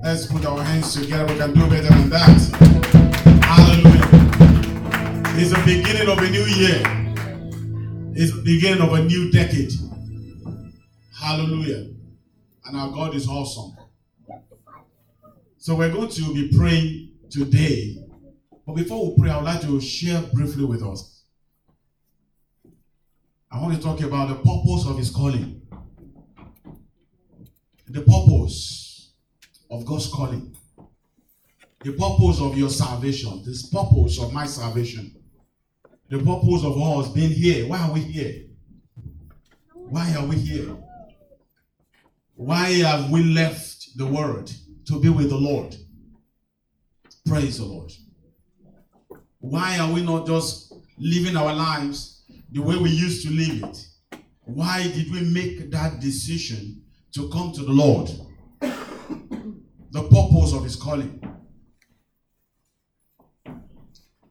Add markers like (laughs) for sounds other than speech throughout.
Let's put our hands together. We can do better than that. Hallelujah. It's the beginning of a new year. It's the beginning of a new decade. Hallelujah. And our God is awesome. So we're going to be praying today. But before we pray, I would like to share briefly with us. I want to talk about the purpose of his calling. The purpose of God's calling. The purpose of your salvation. This purpose of my salvation. The purpose of us being here. Why are we here? Why are we here? Why have we left the world to be with the Lord? Praise the Lord. Why are we not just living our lives the way we used to live it? Why did we make that decision to come to the Lord? The purpose of His calling.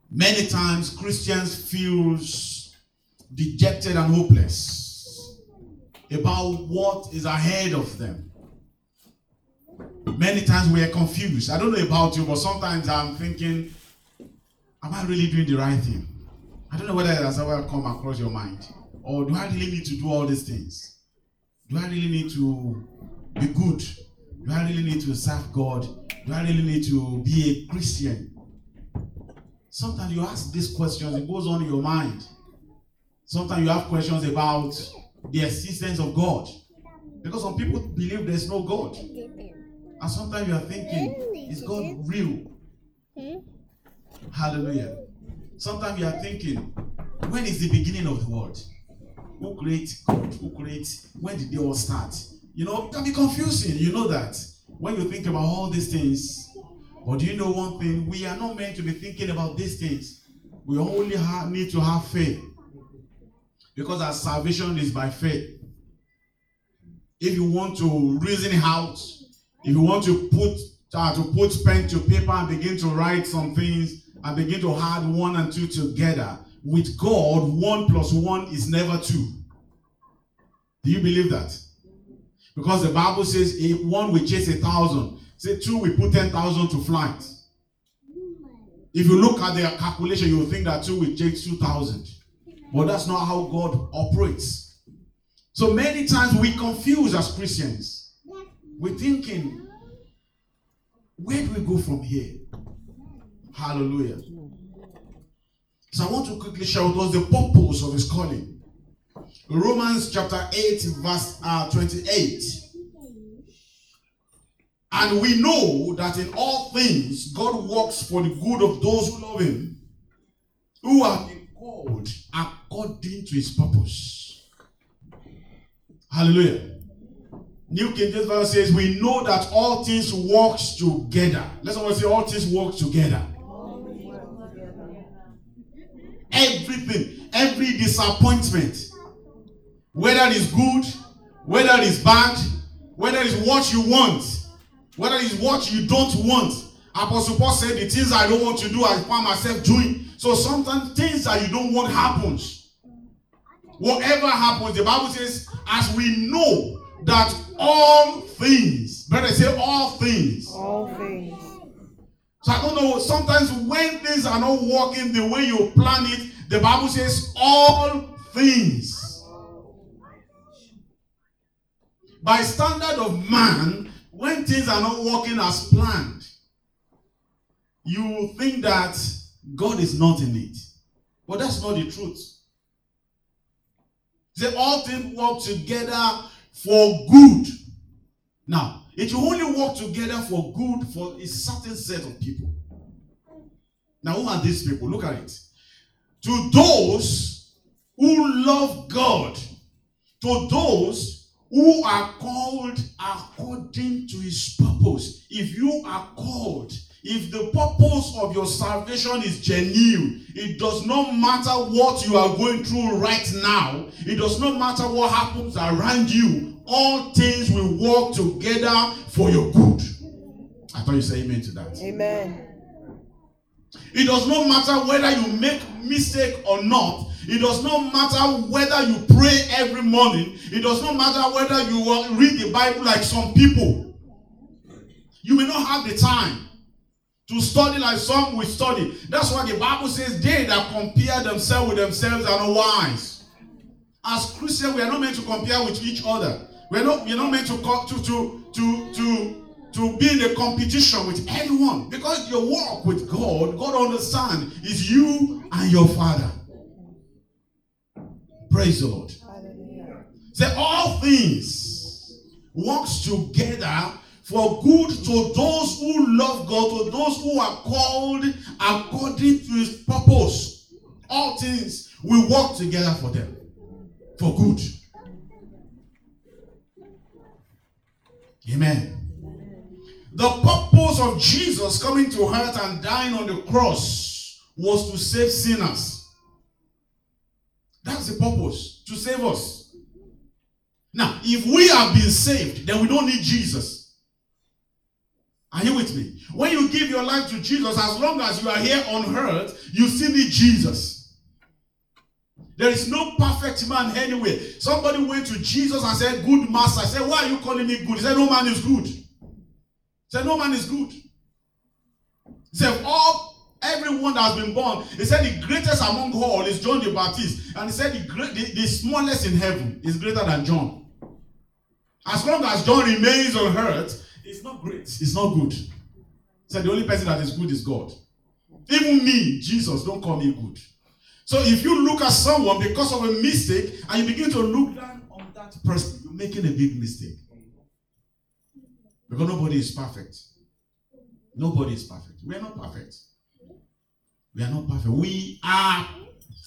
Many times Christians feels dejected and hopeless about what is ahead of them. Many times we are confused. I don't know about you, but sometimes I'm thinking, am I really doing the right thing? I don't know whether that's ever come across your mind. Or do I really need to do all these things? Do I really need to be good? Do I really need to serve God? Do I really need to be a Christian? Sometimes you ask these questions, it goes on in your mind. Sometimes you have questions about the existence of God. Because some people believe there's no God. And sometimes you are thinking, is God real? Hallelujah. Sometimes you are thinking, when is the beginning of the world? Who created God? Who created? When did they all start? You know, it can be confusing. You know that when you think about all these things. But do you know one thing? We are not meant to be thinking about these things. We only have, need to have faith. Because our salvation is by faith. If you want to reason out, if you want to put uh, to put pen to paper and begin to write some things and begin to add one and two together, with God, one plus one is never two. Do you believe that? Because the Bible says if one will chase a thousand, say two will put ten thousand to flight. If you look at their calculation, you will think that two will chase two thousand. But that's not how God operates. So many times we confuse as Christians. We're thinking, where do we go from here? Hallelujah. So I want to quickly share with us the purpose of his calling. Romans chapter 8, verse uh, 28. And we know that in all things God works for the good of those who love him, who have been called according to his purpose. Hallelujah. New King James Bible says, We know that all things work together. Let's always say, All things work together. Everything, every disappointment, whether it's good, whether it's bad, whether it's what you want, whether it's what you don't want. Apostle Paul said, The things I don't want to do, I find myself doing. So sometimes things that you don't want happens. Whatever happens, the Bible says, as we know that all things, better say all things. All things. So I don't know, sometimes when things are not working the way you plan it, the Bible says all things. By standard of man, when things are not working as planned, you think that God is not in it. But that's not the truth. they all things work together for good. Now, it will only work together for good for a certain set of people. Now, who are these people? Look at it. To those who love God, to those who are called according to his purpose. If you are called, if the purpose of your salvation is genuine, it does not matter what you are going through right now, it does not matter what happens around you, all things will work together for your good. I thought you said amen to that. Amen. It does not matter whether you make mistake or not. It does not matter whether you pray every morning. It does not matter whether you read the Bible like some people. You may not have the time to study like some will study. That's why the Bible says they that compare themselves with themselves are not wise. As Christians, we are not meant to compare with each other. We're not, we're not meant to, to, to, to, to, to be in a competition with anyone. Because your walk with God, God understand, is you and your Father. Praise the Lord. Say all things works together for good to those who love God, to those who are called according to his purpose. All things will work together for them for good. Amen. The purpose of Jesus coming to earth and dying on the cross was to save sinners. That's the purpose, to save us. Now, if we have been saved, then we don't need Jesus. Are you with me? When you give your life to Jesus, as long as you are here on earth, you still need Jesus. There is no perfect man anyway. Somebody went to Jesus and said, Good master. I said, Why are you calling me good? He said, No man is good. He said, No man is good. He said, All everyone that has been born, he said the greatest among all is John the Baptist. And he said the great the, the smallest in heaven is greater than John. As long as John remains on earth, it's not great. It's not good. He said the only person that is good is God. Even me, Jesus, don't call me good. So if you look at someone because of a mistake and you begin to look down on that person, you're making a big mistake. Because nobody is perfect. Nobody is perfect. We are not perfect. We are not perfect. We are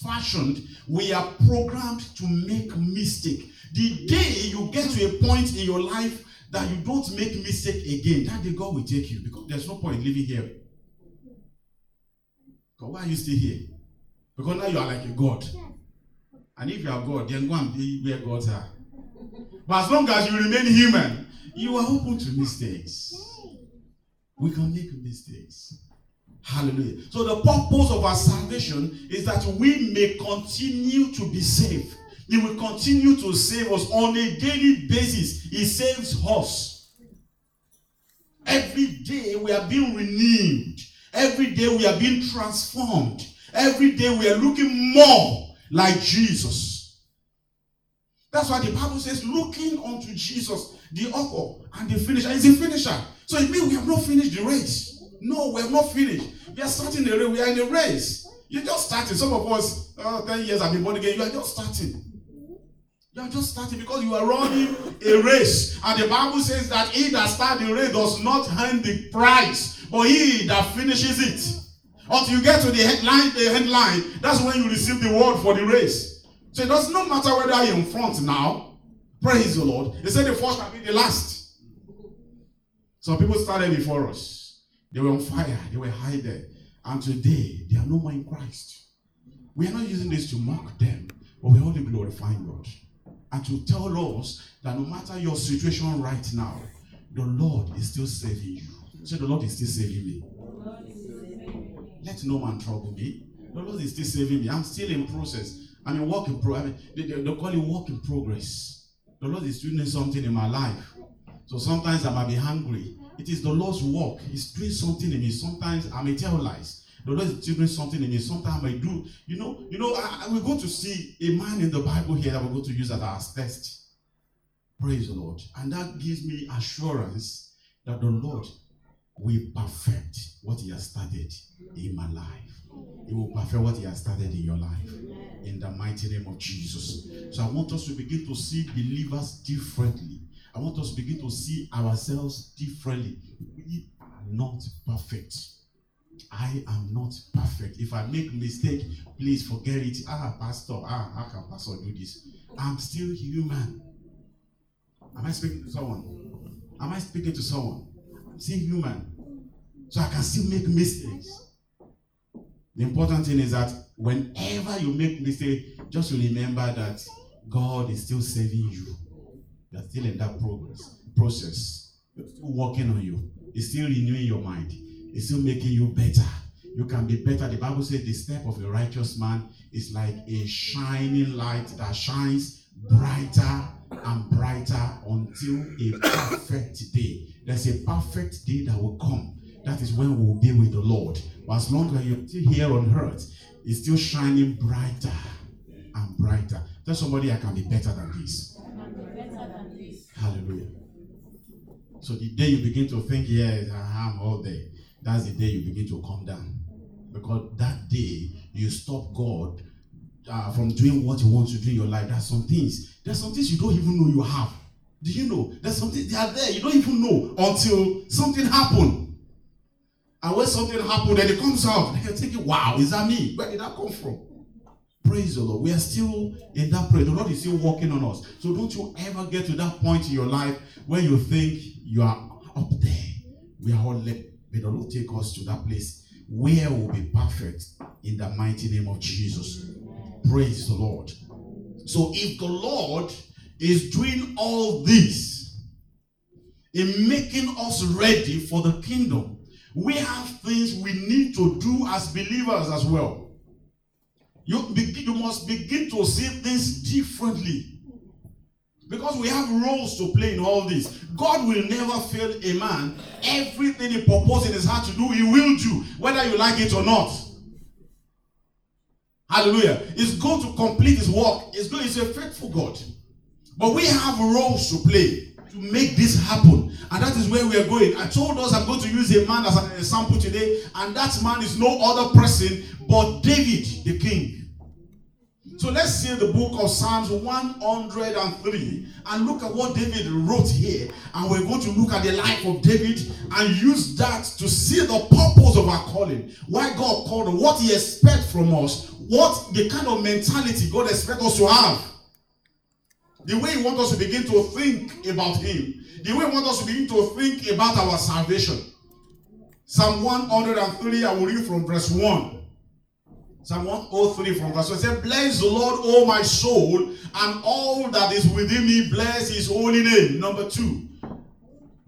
fashioned, we are programmed to make mistake. The day you get to a point in your life that you don't make mistake again, that day God will take you because there's no point living here. Because why are you still here? Because now you are like a God. And if you are God, then go and be where gods are. But as long as you remain human, you are open to mistakes. We can make mistakes. Hallelujah. So the purpose of our salvation is that we may continue to be saved. He will continue to save us on a daily basis. He saves us. Every day we are being renewed. Every day we are being transformed. Every day we are looking more like Jesus. That's why the Bible says, looking unto Jesus, the author and the finisher. He's the finisher. So it means we have not finished the race. No, we have not finished. We are starting the race. We are in a race. You're just starting. Some of us, uh, 10 years have been born again. You are just starting. You are just starting because you are running a race. And the Bible says that he that starts the race does not earn the prize, but he that finishes it. Until you get to the headline, the headline, that's when you receive the word for the race. So it does not matter whether you're in front now. Praise the Lord. They said the first shall be the last. Some people started before us. They were on fire. They were hiding. And today, they are no more in Christ. We are not using this to mock them, but we're only glorifying God. And to tell us that no matter your situation right now, the Lord is still saving you. Say, the Lord is still saving me. Let no man trouble me. The Lord is still saving me. I'm still in process. I'm in work in progress. I mean, they, they, they call it work in progress. The Lord is doing something in my life. So sometimes I might be hungry. It is the Lord's work. He's doing something in me. Sometimes I may tell lies. The Lord is doing something in me. Sometimes I do. You know, you know, I, I, we're going to see a man in the Bible here that we're going to use as our test. Praise the Lord. And that gives me assurance that the Lord will perfect what He has started in my life. He will perfect what He has started in your life. In the mighty name of Jesus. So I want us to begin to see believers differently. I want us to begin to see ourselves differently. We are not perfect. I am not perfect. If I make mistake, please forget it. Ah, pastor, ah, how can pastor do this? I'm still human. Am I speaking to someone? Am I speaking to someone? Still human. So I can still make mistakes. The important thing is that whenever you make mistake, just remember that God is still saving you. You're still in that progress process. You're still working on you. It's still renewing your mind. It's still making you better. You can be better. The Bible says the step of a righteous man is like a shining light that shines brighter and brighter until a perfect day. There's a perfect day that will come. That is when we will be with the Lord. But as long as you're still here on earth, it's still shining brighter and brighter. Tell somebody I can be better than this. Hallelujah. So the day you begin to think, yes, I am all day, that's the day you begin to come down. Because that day you stop God uh, from doing what you want to do in your life. There's some things, there's some things you don't even know you have. Do you know? There's something they are there. You don't even know until something happened. And when something happened, then it comes out, you're thinking, wow, is that me? Where did that come from? Praise the Lord. We are still in that prayer. The Lord is still working on us. So don't you ever get to that point in your life where you think you are up there. We are all left. May the Lord take us to that place where we'll be perfect in the mighty name of Jesus. Praise the Lord. So if the Lord is doing all this in making us ready for the kingdom, we have things we need to do as believers as well. You, begin, you must begin to see things differently. Because we have roles to play in all this. God will never fail a man. Everything he purposes in his heart to do, he will do, whether you like it or not. Hallelujah. He's going to complete his work. He's, going, he's a faithful God. But we have roles to play to make this happen. And that is where we are going. I told us I'm going to use a man as an example today, and that man is no other person but David, the king. So let's see the book of Psalms 103 and look at what David wrote here. And we're going to look at the life of David and use that to see the purpose of our calling. Why God called what He expects from us, what the kind of mentality God expects us to have. The way He wants us to begin to think about Him. The way He wants us to begin to think about our salvation. Psalm 103, I will read from verse 1. Psalm 103 from verse 1 it says, Bless the Lord, O my soul, and all that is within me, bless his holy name. Number two.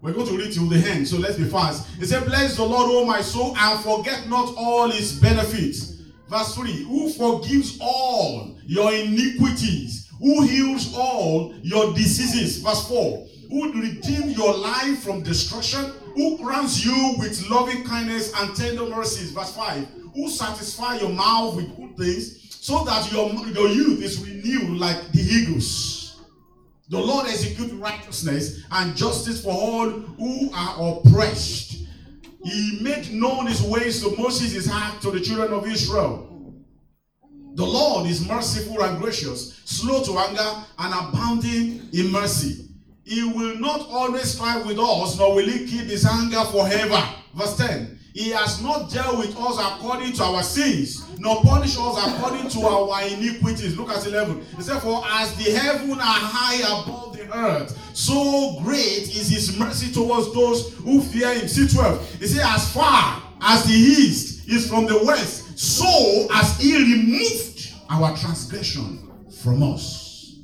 We're going to read till the end, so let's be fast. It said, Bless the Lord, O my soul, and forget not all his benefits. Verse 3 Who forgives all your iniquities, who heals all your diseases. Verse 4 Who redeems your life from destruction, who crowns you with loving kindness and tender mercies. Verse 5 who satisfies your mouth with good things, so that your, your youth is renewed like the eagles. The Lord execute righteousness and justice for all who are oppressed. He made known his ways to Moses, his heart to the children of Israel. The Lord is merciful and gracious, slow to anger, and abounding in mercy. He will not always strive with us, nor will he keep his anger forever. Verse 10 he has not dealt with us according to our sins, nor punished us according to our iniquities. Look at 11. He said, For as the heaven are high above the earth, so great is his mercy towards those who fear him. See 12. He said, As far as the east is from the west, so as he removed our transgression from us.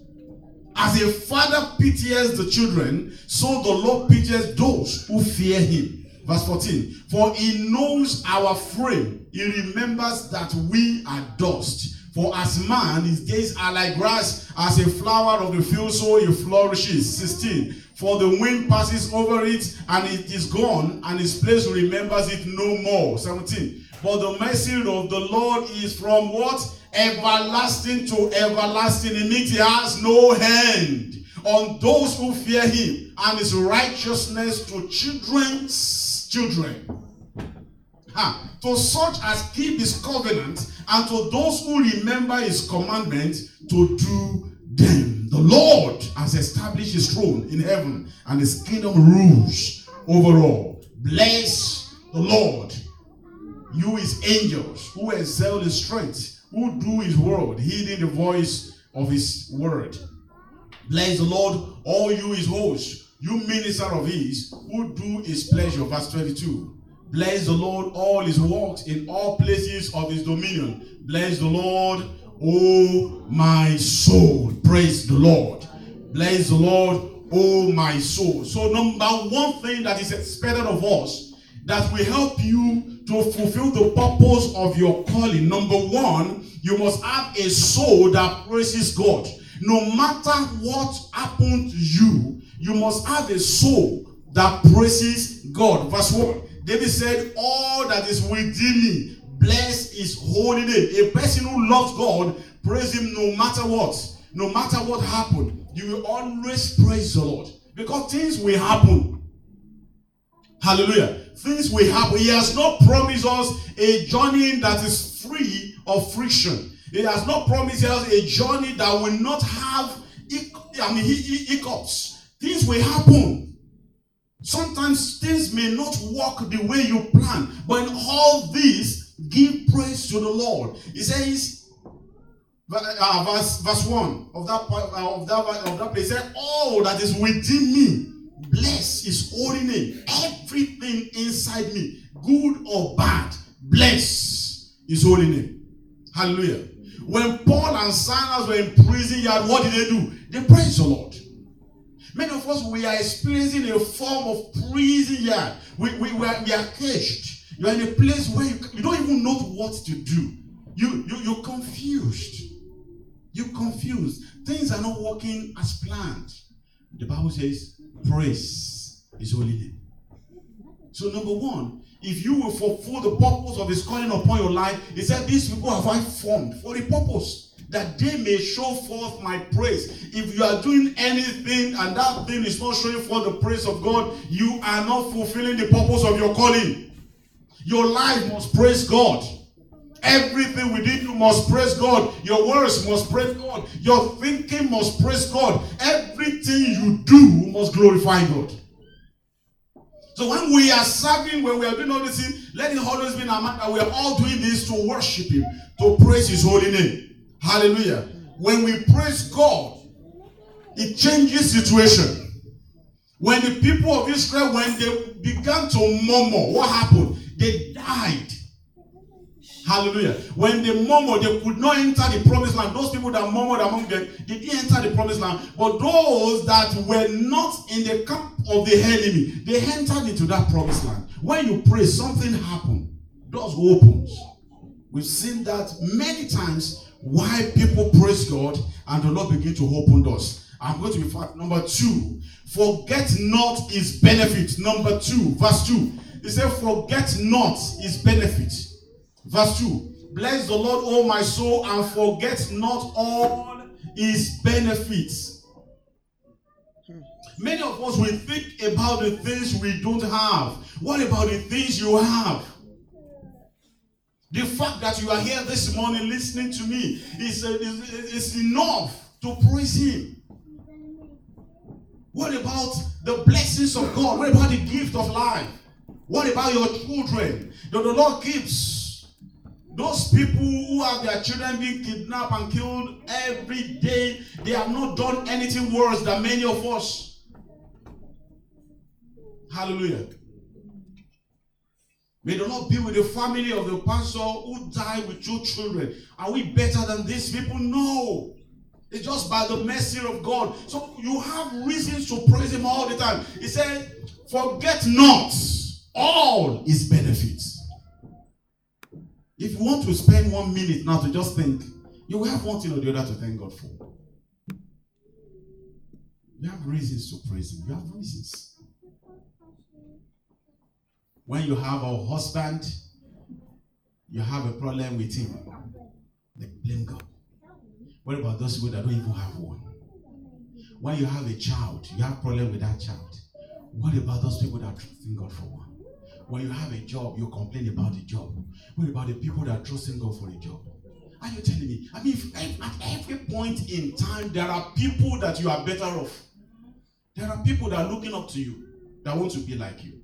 As a father pities the children, so the Lord pities those who fear him. Verse 14. For he knows our frame. He remembers that we are dust. For as man, his days are like grass, as a flower of the field, so he flourishes. 16. For the wind passes over it, and it is gone, and his place remembers it no more. 17. For the mercy of the Lord is from what? Everlasting to everlasting. In it he has no hand on those who fear him, and his righteousness to children's children. Ha, to such as keep his covenant, and to those who remember his commandments to do them. The Lord has established his throne in heaven, and his kingdom rules over all. Bless the Lord, you his angels, who excel his strength, who do his word, heeding the voice of his word. Bless the Lord, all you his hosts you minister of his who do his pleasure. Verse 22. Bless the Lord all his works in all places of his dominion. Bless the Lord, O my soul. Praise the Lord. Bless the Lord, O my soul. So, number one thing that is expected of us that will help you to fulfill the purpose of your calling. Number one, you must have a soul that praises God. No matter what happened to you, you must have a soul that praises God. Verse 1. David said, All that is within me, bless his holy name. A person who loves God, praise him no matter what. No matter what happened, you will always praise the Lord. Because things will happen. Hallelujah. Things will happen. He has not promised us a journey that is free of friction. He has not promised us a journey that will not have I mean hiccups. Things will happen. Sometimes things may not work the way you plan, but in all this, give praise to the Lord. He says, uh, verse, verse 1 of that, uh, of that, of that place, said, All that is within me, bless his holy name. Everything inside me, good or bad, bless his holy name. Hallelujah. When Paul and Silas were in prison yard, what did they do? They praised the Lord. Many of us, we are experiencing a form of prison yard. We, we, we, are, we are caged. You are in a place where you, you don't even know what to do. You, you, you're confused. You're confused. Things are not working as planned. The Bible says, praise is holy name. So, number one, if you will fulfill the purpose of his calling upon your life, he said, These people have I formed for a purpose that they may show forth my praise. If you are doing anything and that thing is not showing forth the praise of God, you are not fulfilling the purpose of your calling. Your life must praise God. Everything within you must praise God. Your words must praise God. Your thinking must praise God. Everything you do must glorify God. So when we are serving, when we are doing all these things, let it always be in our mind that we are all doing this to worship Him, to praise His holy name. Hallelujah. When we praise God, it changes situation. When the people of Israel, when they began to murmur, what happened? They died. Hallelujah. When they murmured, they could not enter the promised land. Those people that murmured among them, they didn't enter the promised land. But those that were not in the camp of the enemy, they entered into that promised land. When you pray, something happens. Doors opens. We've seen that many times why people praise God and the Lord begin to open doors. I'm going to be fact number two. Forget not his benefit. Number two, verse two. He said, Forget not his benefit. Verse two. Bless the Lord, O my soul, and forget not all his benefits. Many of us will think about the things we don't have. What about the things you have? The fact that you are here this morning listening to me is, uh, is, is enough to praise Him. What about the blessings of God? What about the gift of life? What about your children that the Lord gives? Those people who have their children being kidnapped and killed every day, they have not done anything worse than many of us. Hallelujah. May the Lord be with the family of the pastor who died with two children. Are we better than these people? No. It's just by the mercy of God. So you have reasons to praise Him all the time. He said, Forget not all His benefits. If you want to spend one minute now to just think, you will have one thing or the other to thank God for. You have reasons to praise Him. You have reasons. When you have a husband, you have a problem with him. They blame God. What about those people that don't even have one? When you have a child, you have a problem with that child. What about those people that are trusting God for one? When you have a job, you complain about the job. What about the people that are trusting God for a job? Are you telling me? I mean, if, at every point in time, there are people that you are better off. There are people that are looking up to you that want to be like you.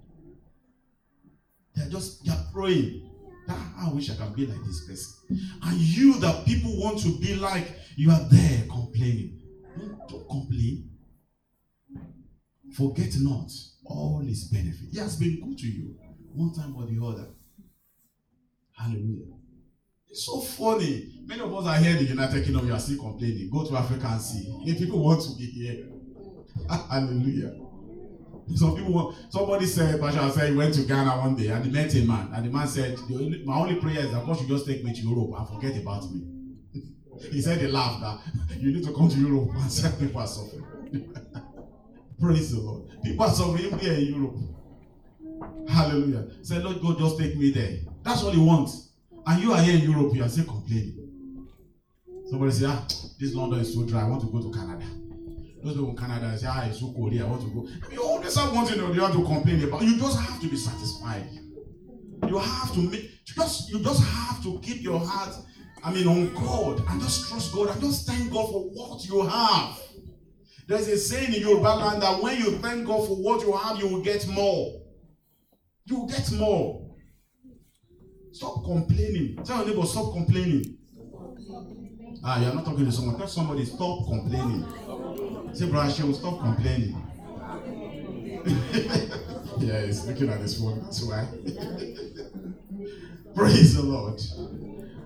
They're just they're praying. I wish I can be like this person. And you that people want to be like, you are there complaining. Don't, don't complain. Forget not all his benefit. He has been good to you one time or the other. Hallelujah. It's so funny. Many of us are here in the United Kingdom, you are still complaining. Go to Africa and see. If people want to be here. (laughs) Hallelujah. Some people, somebody said, Pastor said he went to Ghana one day and he met a man. And the man said, My only prayer is that God should just take me to Europe and forget about me. (laughs) he said he laughed that (laughs) you need to come to Europe and say people are suffering. (laughs) Praise the Lord. People are suffering here in Europe. Hallelujah. Say, Lord God, just take me there. That's all he wants. And you are here in Europe, you are still complaining. Somebody say, ah, this London is so dry. I want to go to Canada. Those people in Canada say, ah, it's so cold here. I want to go. I You always have one thing have to complain about. You just have to be satisfied. You have to make just you just have to keep your heart, I mean, on God and just trust God and just thank God for what you have. There's a saying in Yoruba land that when you thank God for what you have, you will get more. You will get more. Stop complaining. Tell your neighbor, stop complaining. Ah, you're not talking to someone. Tell somebody, stop complaining. Say, Brother Shehu, stop complaining. (laughs) yeah, he's looking at his phone. That's why. (laughs) Praise the Lord.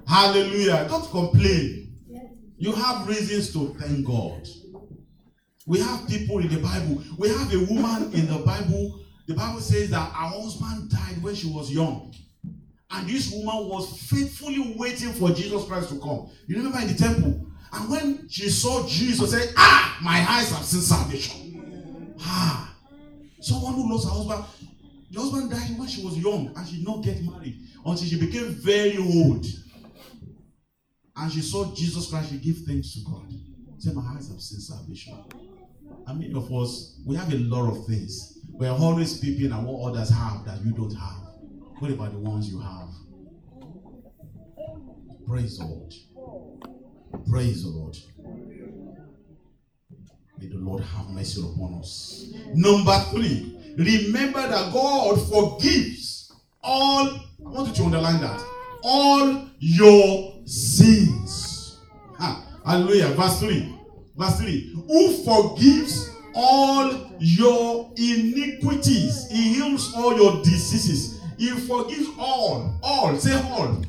Hallelujah. Don't complain. You have reasons to thank God. We have people in the Bible. We have a woman in the Bible. The Bible says that her husband died when she was young. And this woman was faithfully waiting for Jesus Christ to come. You remember in the temple? And when she saw Jesus, she said, Ah, my eyes have seen salvation. Ah, someone who lost her husband. The husband died when she was young and she did not get married until she became very old. And she saw Jesus Christ, she gave thanks to God. Say, My eyes have seen salvation. I mean, of us, we have a lot of things. We are always peeping at what others have that you don't have. What about the ones you have? Praise the Lord. Praise the Lord. May the Lord have mercy upon us. Number three, remember that God forgives all, I want you to underline that, all your sins. Ah, hallelujah. Verse 3. Verse 3. Who forgives all your iniquities, He heals all your diseases. He forgives all. All. Say all.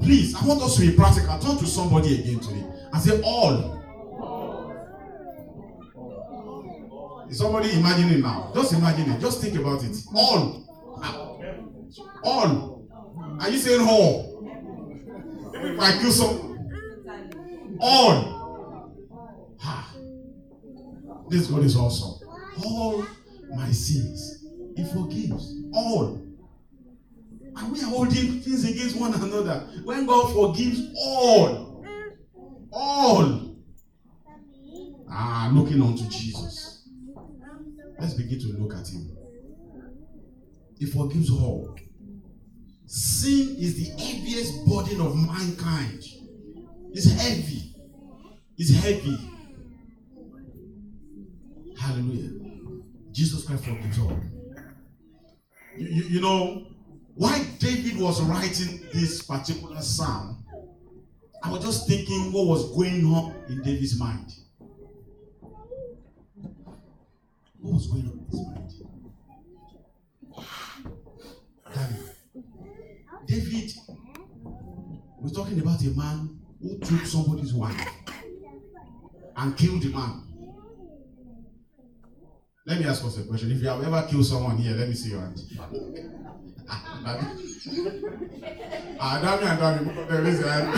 Please, I want us to be practical. Talk to somebody again today and say all. Is somebody imagining now? Just imagine it. Just think about it. All. All. Are you saying all? I kill some. All. Ha. This God is awesome. All my sins. He forgives. All. And we are holding things against one another. When God forgives all. All. Ah, looking unto Jesus. Let's begin to look at him. He forgives all. Sin is the heaviest burden of mankind. It's heavy. It's heavy. Hallelujah. Jesus Christ forgives all. You, you, you know, why David was writing this particular psalm, I was just thinking what was going on in David's mind. What was going on in his mind? David, we're talking about a man who took somebody's wife and killed the man. Let me ask us a question. If you have ever killed someone here, let me see your hand. (laughs) Ah, Dami and Dami, there is a hand. (laughs)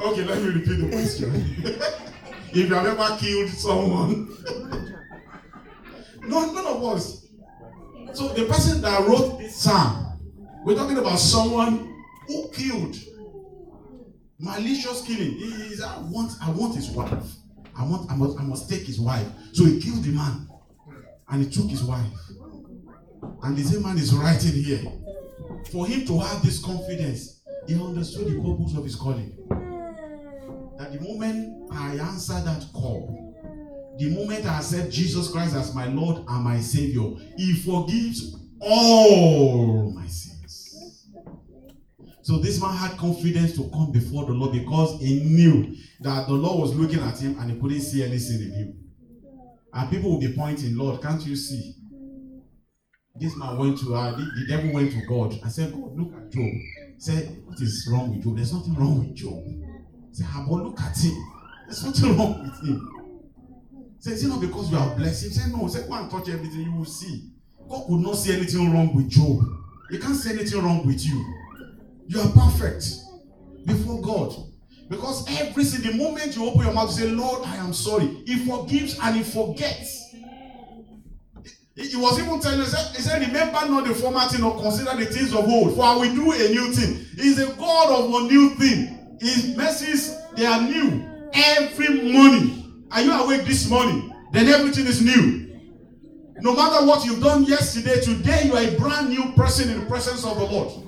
okay, let me repeat the question. (laughs) if you have ever killed someone, no, none of us. So the person that wrote this psalm we're talking about someone who killed. Malicious killing. He is, I want, I want his wife. I want, I must, I must take his wife. So he killed the man. And he took his wife. And the same man is writing here. For him to have this confidence, he understood the purpose of his calling. That the moment I answer that call, the moment I accept Jesus Christ as my Lord and my Savior, He forgives all my sins. So this man had confidence to come before the Lord because he knew that the Lord was looking at him and he couldn't see any sin in him. And people will be pointing, Lord, can't you see? This man went to uh, the, the devil went to God and said, God, look at Job. Said, what is wrong with Job? There's nothing wrong with Job. Say, ah, but look at him. There's nothing wrong with him. Say, is it not because you are blessed? He said, no. Say, go and touch everything, you will see. God could not see anything wrong with Job. He can't see anything wrong with you. You are perfect. before God. Because every single moment you open your mouth, say, Lord, I am sorry. He forgives and he forgets. He was even telling us, he said, Remember not the former thing or consider the things of old, for I will do a new thing. He's a God of a new thing. His mercies, they are new every morning. Are you awake this morning? Then everything is new. No matter what you've done yesterday, today you are a brand new person in the presence of the Lord.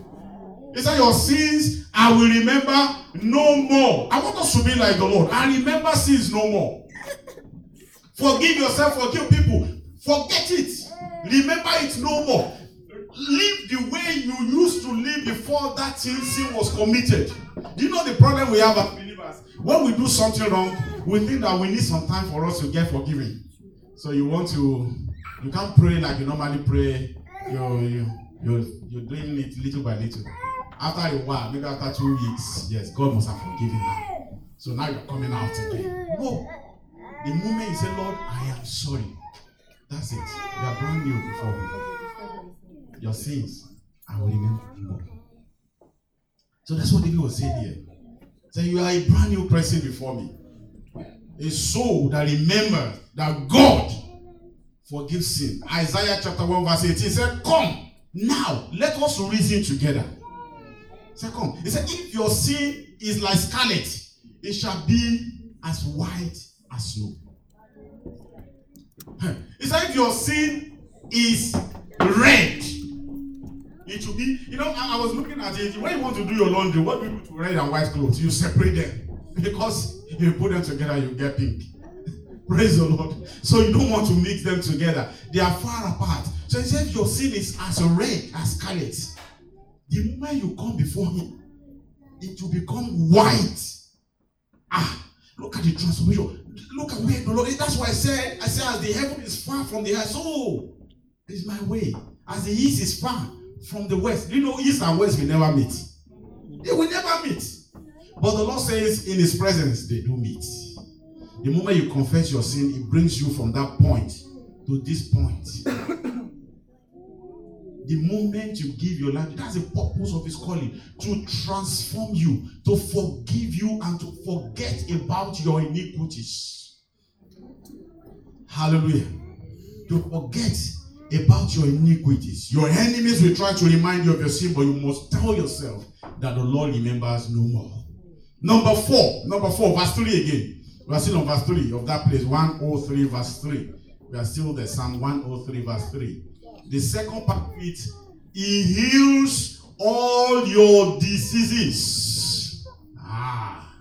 He said, Your sins I will remember no more. I want us to be like the Lord. I remember sins no more. (laughs) Forgive yourself, forgive people. Forget it. Remember it no more. Live the way you used to live before that sin was committed. Do you know the problem we have as believers? When we do something wrong, we think that we need some time for us to get forgiven. So you want to, you can't pray like you normally pray. You're, you, you're, you're doing it little by little. After a while, maybe after two weeks, yes, God must have forgiven her. So now you're coming out again. No. The moment you say, Lord, I am sorry. That's it. You are brand new before me. Your sins, I will remember more. So that's what David was saying here. Say, you are a brand new person before me. A soul that remembers that God forgives sin. Isaiah chapter 1, verse 18 said, Come now, let us reason together. Come. He said, If your sin is like scarlet, it shall be as white as snow. He said, if your sin is red, it should be, you know, I, I, was looking at it. When you want to do your laundry, what do you to red and white clothes? You separate them. (laughs) Because if you put them together, you get pink. (laughs) Praise the Lord. So you don't want to mix them together. They are far apart. So he said, your sin is as red as scarlet, the moment you come before him, it will become white. Ah, look at the transformation. Look at where the Lord. That's why I said, I said, as the heaven is far from the earth, so is my way. As the east is far from the west. You know, east and west will never meet. They will never meet. But the Lord says, in His presence, they do meet. The moment you confess your sin, it brings you from that point to this point. The moment you give your life, that's the purpose of His calling to transform you, to forgive you, and to forget about your iniquities. Hallelujah. To forget about your iniquities. Your enemies will try to remind you of your sin, but you must tell yourself that the Lord remembers no more. Number four, number four, verse 3 again. We are still on verse 3 of that place, 103, verse 3. We are still there, Psalm 103, verse 3. The second part of it, He heals all your diseases. Ah.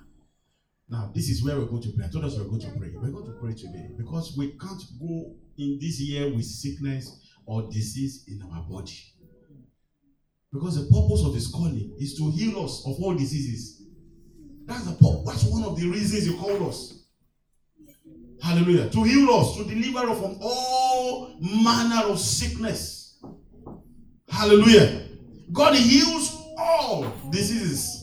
Now, this is where we're going to pray. I told us we're going to pray. We're going to pray today because we can't go in this year with sickness or disease in our body. Because the purpose of his calling is to heal us of all diseases. That's the purpose. That's one of the reasons he called us. Hallelujah. To heal us, to deliver us from all manner of sickness. Hallelujah. God heals all diseases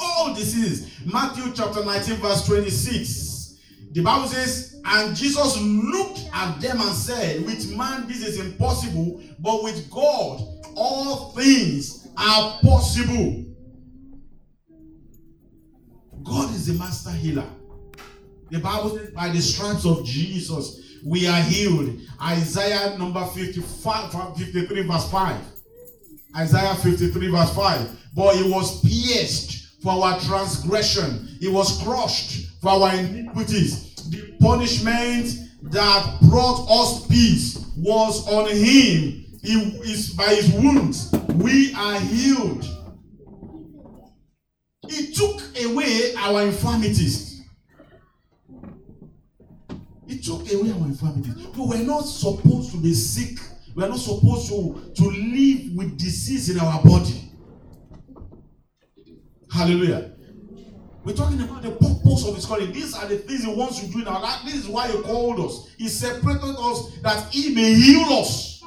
all diseases. Matthew chapter 19, verse 26. The Bible says, And Jesus looked at them and said, With man this is impossible, but with God all things are possible. God is the master healer. The Bible says, By the stripes of Jesus, we are healed. Isaiah number 55, 53, verse 5. Isaiah 53, verse 5. But he was pierced for our transgression. He was crushed for our iniquities. The punishment that brought us peace was on him. He is by his wounds we are healed. He took away our infirmities. He took away our infirmities. We were not supposed to be sick. We are not supposed to, to live with disease in our body. Hallelujah. We're talking about the purpose of his calling. These are the things he wants to do in our life. This is why he called us. He separated us that he may heal us.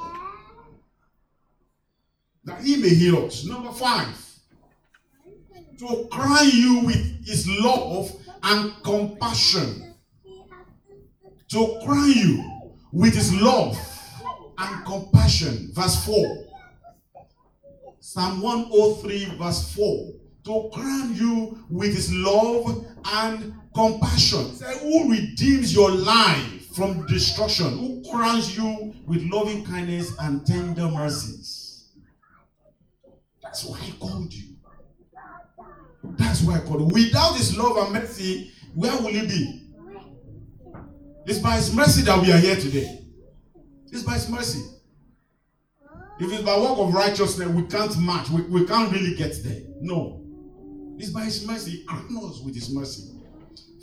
That he may heal us. Number five. To crown you with his love and compassion. To crown you with his love and compassion. Verse 4. Psalm 103, verse 4 to crown you with his love and compassion. Who redeems your life from destruction? Who crowns you with loving kindness and tender mercies? That's why he called you. That's why I called you. Without his love and mercy, where will you be? It's by his mercy that we are here today. It's by his mercy. If it's by work of righteousness, we can't match. We, we can't really get there. No. It's by his mercy. He us with his mercy.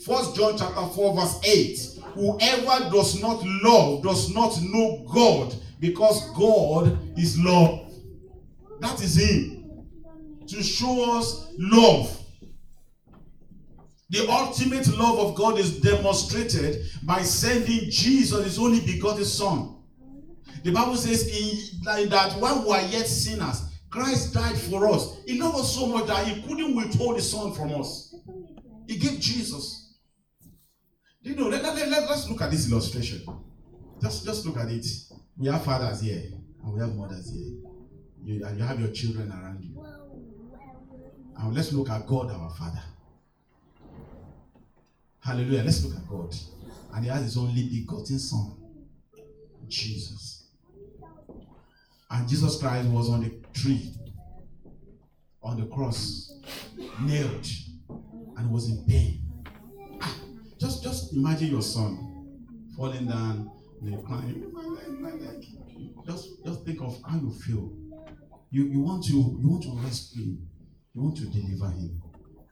First John chapter 4, verse 8. Whoever does not love does not know God, because God is love. That is him. To show us love. The ultimate love of God is demonstrated by sending Jesus, his only begotten Son. The Bible says in, that while we are yet sinners, Christ died for us. He loved us so much that he couldn't withhold his son from us. He gave Jesus. You know, let, let, let, let's look at this illustration. Just, just look at it. We have fathers here and we have mothers here. You, and you have your children around you. And let's look at God, our Father. Hallelujah. Let's look at God. And He has His only begotten Son, Jesus. And Jesus Christ was on the tree, on the cross, nailed, and was in pain. Ah, just, just imagine your son falling down, and crying. Just, just think of how you feel. You, you want to, you want to rescue him. You want to deliver him.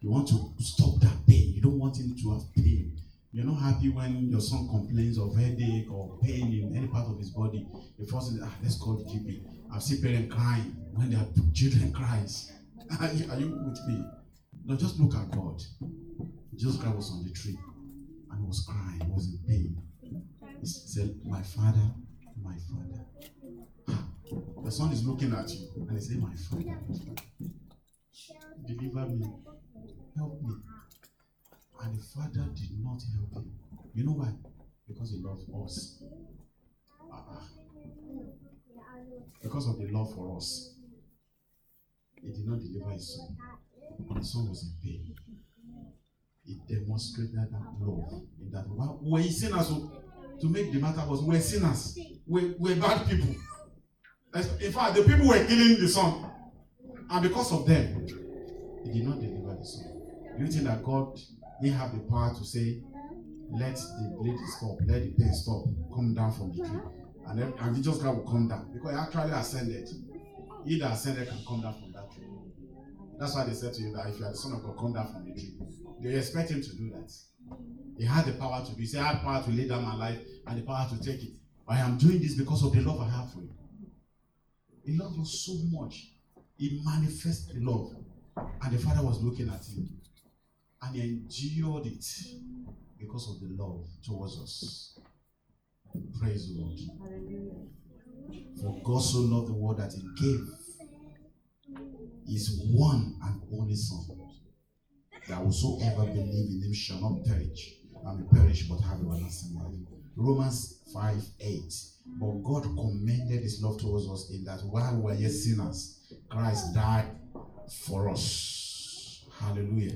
You want to stop that pain. You don't want him to have pain. You're not happy when your son complains of headache or pain in any part of his body. The first thing, ah, let's call the GP. I've seen parents crying when their children (laughs) cries. (laughs) Are you, are you with me? Now just look at God. Jesus Christ was on the tree and was crying, was in pain. He said, My father, my father. The son is looking at you and he said, my father. Deliver me. Help me. And the father did not help him. You know why? Because he loves us. Uh-uh. Because of the love for us. He did not deliver his son. His son was in pain. He demonstrated that love in that we're sinners. To make the matter was we're sinners. We're, we're bad people. In fact, the people were killing the son. And because of them, he did not deliver the son. You think that God they have the power to say, let the bleeding stop, let the pain stop, come down from the tree. And then and Jesus Christ will come down because he actually ascended. He that ascended can come down from that tree. That's why they said to you that if you are the son of God, come down from the tree. They expect him to do that. He had the power to be. He said, I have power to lay down my life and the power to take it. I am doing this because of the love I have for you. He loved us so much. He manifested love. And the Father was looking at him. And he endured it because of the love towards us. Praise the Lord. For God so loved the world that he gave his one and only Son, that whosoever believe in him shall not perish, I mean perish but have everlasting life. Romans 5 8. But God commended his love towards us in that while we were yet sinners, Christ died for us. Hallelujah.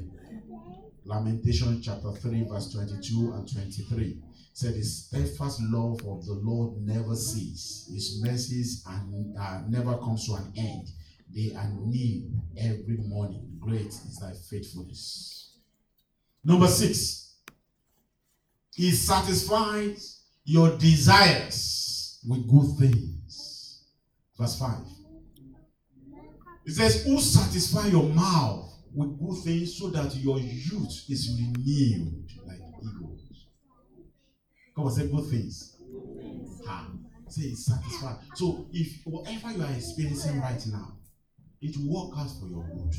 Lamentation chapter 3, verse 22 and 23 said, The steadfast love of the Lord never ceases, His mercies and uh, never comes to an end. They are new every morning. Great is thy faithfulness. Number six, He satisfies your desires with good things. Verse 5. It says, Who satisfy your mouth with good things so that your youth is renewed like eagles. Come on, say good things. Ha. Say it's satisfied. So if whatever you are experiencing right now, it will work out for your good.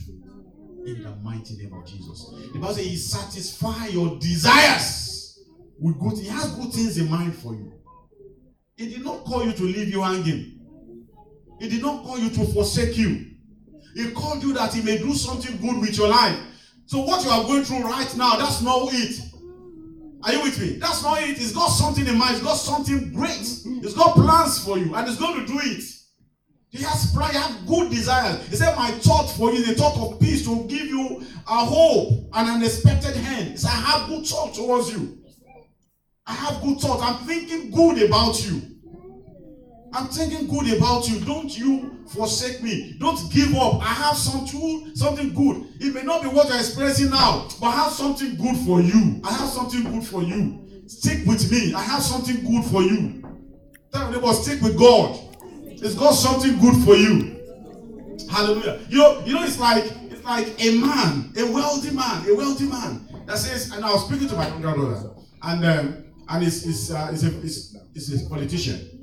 In the mighty name of Jesus. The Bible says he satisfy your desires with good. He has good things in mind for you. He did not call you to leave you hanging. He did not call you to forsake you. He called you that He may do something good with your life. So, what you are going through right now, that's not it. Are you with me? That's not it. He's got something in mind. He's got something great. He's got plans for you, and He's going to do it. He has you have good desires. He said, My thought for you a thought of peace to give you a hope and an expected hand. He said, I have good thought towards you. I have good thought. I'm thinking good about you. I'm thinking good about you. Don't you forsake me. Don't give up. I have some something, something good. It may not be what you're expressing now, but I have something good for you. I have something good for you. Stick with me. I have something good for you. Tell your neighbor, stick with God. It's got something good for you. Hallelujah. You know, you know, it's like it's like a man, a wealthy man, a wealthy man that says, and I was speaking to my younger brother, and um, and he's, he's, uh, he's, a, he's a politician.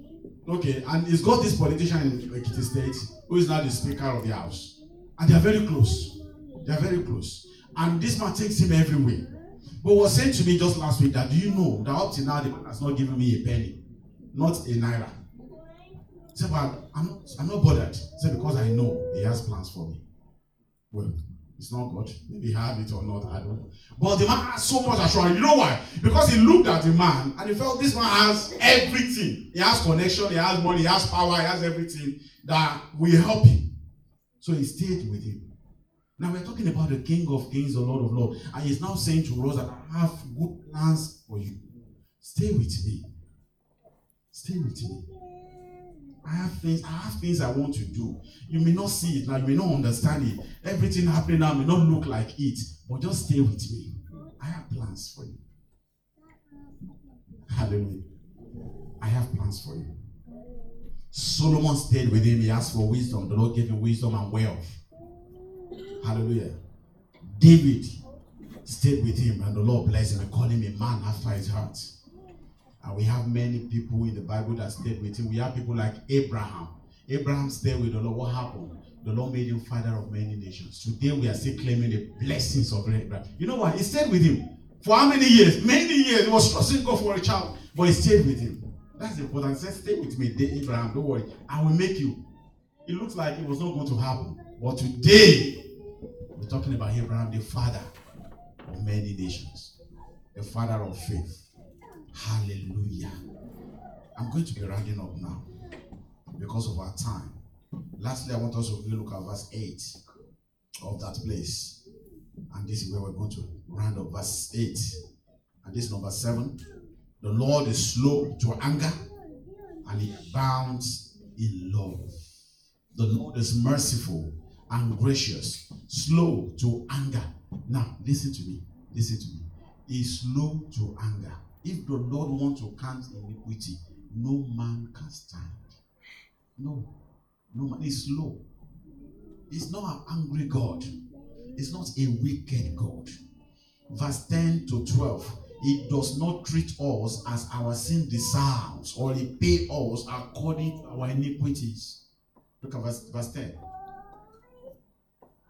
Okay, and he's got this politician in Ekiti State who is now the Speaker of the House. And they are very close. They are very close. And this man takes him everywhere. But was saying to me just last week that do you know that up to now the man has not given me a penny, not a naira. He said, but I'm not, I'm not bothered. He said, because I know he has plans for me. Well, it's not God. Maybe had it or not. I don't know. But the man has so much assurance. You know why? Because he looked at the man and he felt this man has everything. He has connection, he has money, he has power, he has everything that will help him. So he stayed with him. Now we're talking about the King of Kings, the Lord of Lords. And he's now saying to us that I have good plans for you. Stay with me. Stay with me. I have things, I have things I want to do. You may not see it now, you may not understand it. Everything happening now may not look like it, but just stay with me. I have plans for you. Hallelujah. I have plans for you. Solomon stayed with him. He asked for wisdom. The Lord gave him wisdom and wealth. Hallelujah. David stayed with him, and the Lord blessed him and called him a man after his heart. And we have many people in the Bible that stayed with him. We have people like Abraham. Abraham stayed with the Lord. What happened? The Lord made him father of many nations. Today we are still claiming the blessings of Abraham. You know what? He stayed with him for how many years? Many years. He was trusting God for a child, but he stayed with him. That's important. He said, Stay with me, Abraham. Don't worry. I will make you. It looks like it was not going to happen. But today, we're talking about Abraham, the father of many nations, the father of faith. Hallelujah. I'm going to be rounding up now because of our time. Lastly, I want us to look at verse 8 of that place. And this is where we're going to round up verse 8. And this number 7. The Lord is slow to anger and he abounds in love. The Lord is merciful and gracious, slow to anger. Now, listen to me. Listen to me. He's slow to anger. If the Lord wants to count iniquity, no man can stand. No. No man. He's slow. He's not an angry God. He's not a wicked God. Verse 10 to 12. He does not treat us as our sin deserves, or he pay us according to our iniquities. Look at verse, verse 10.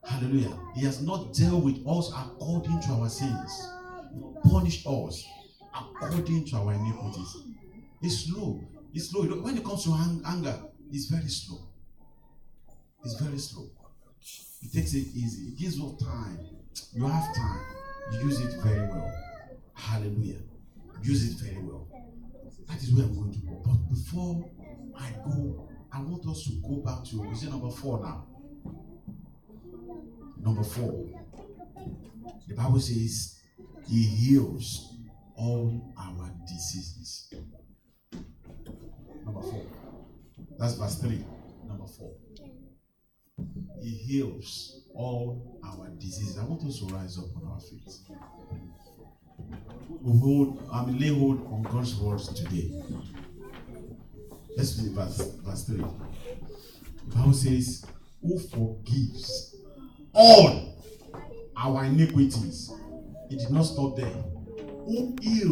Hallelujah. He has not dealt with us according to our sins, punished us according to our iniquities. It's slow. It's slow. When it comes to anger, it's very slow. It's very slow. It takes it easy. It gives you time. You have time. You use it very well. Hallelujah. Use it very well. That is where I'm going to go. But before I go, I want us to go back to is it number four now? Number four. The Bible says he heals all our diseases. Number four. That's verse three. Number four. He heals all our diseases. I want us to rise up on our feet. We hold, I mean, lay hold on God's words today. Let's read verse, verse 3. The Bible says, Who forgives all our iniquities? It did not stop there. Who heals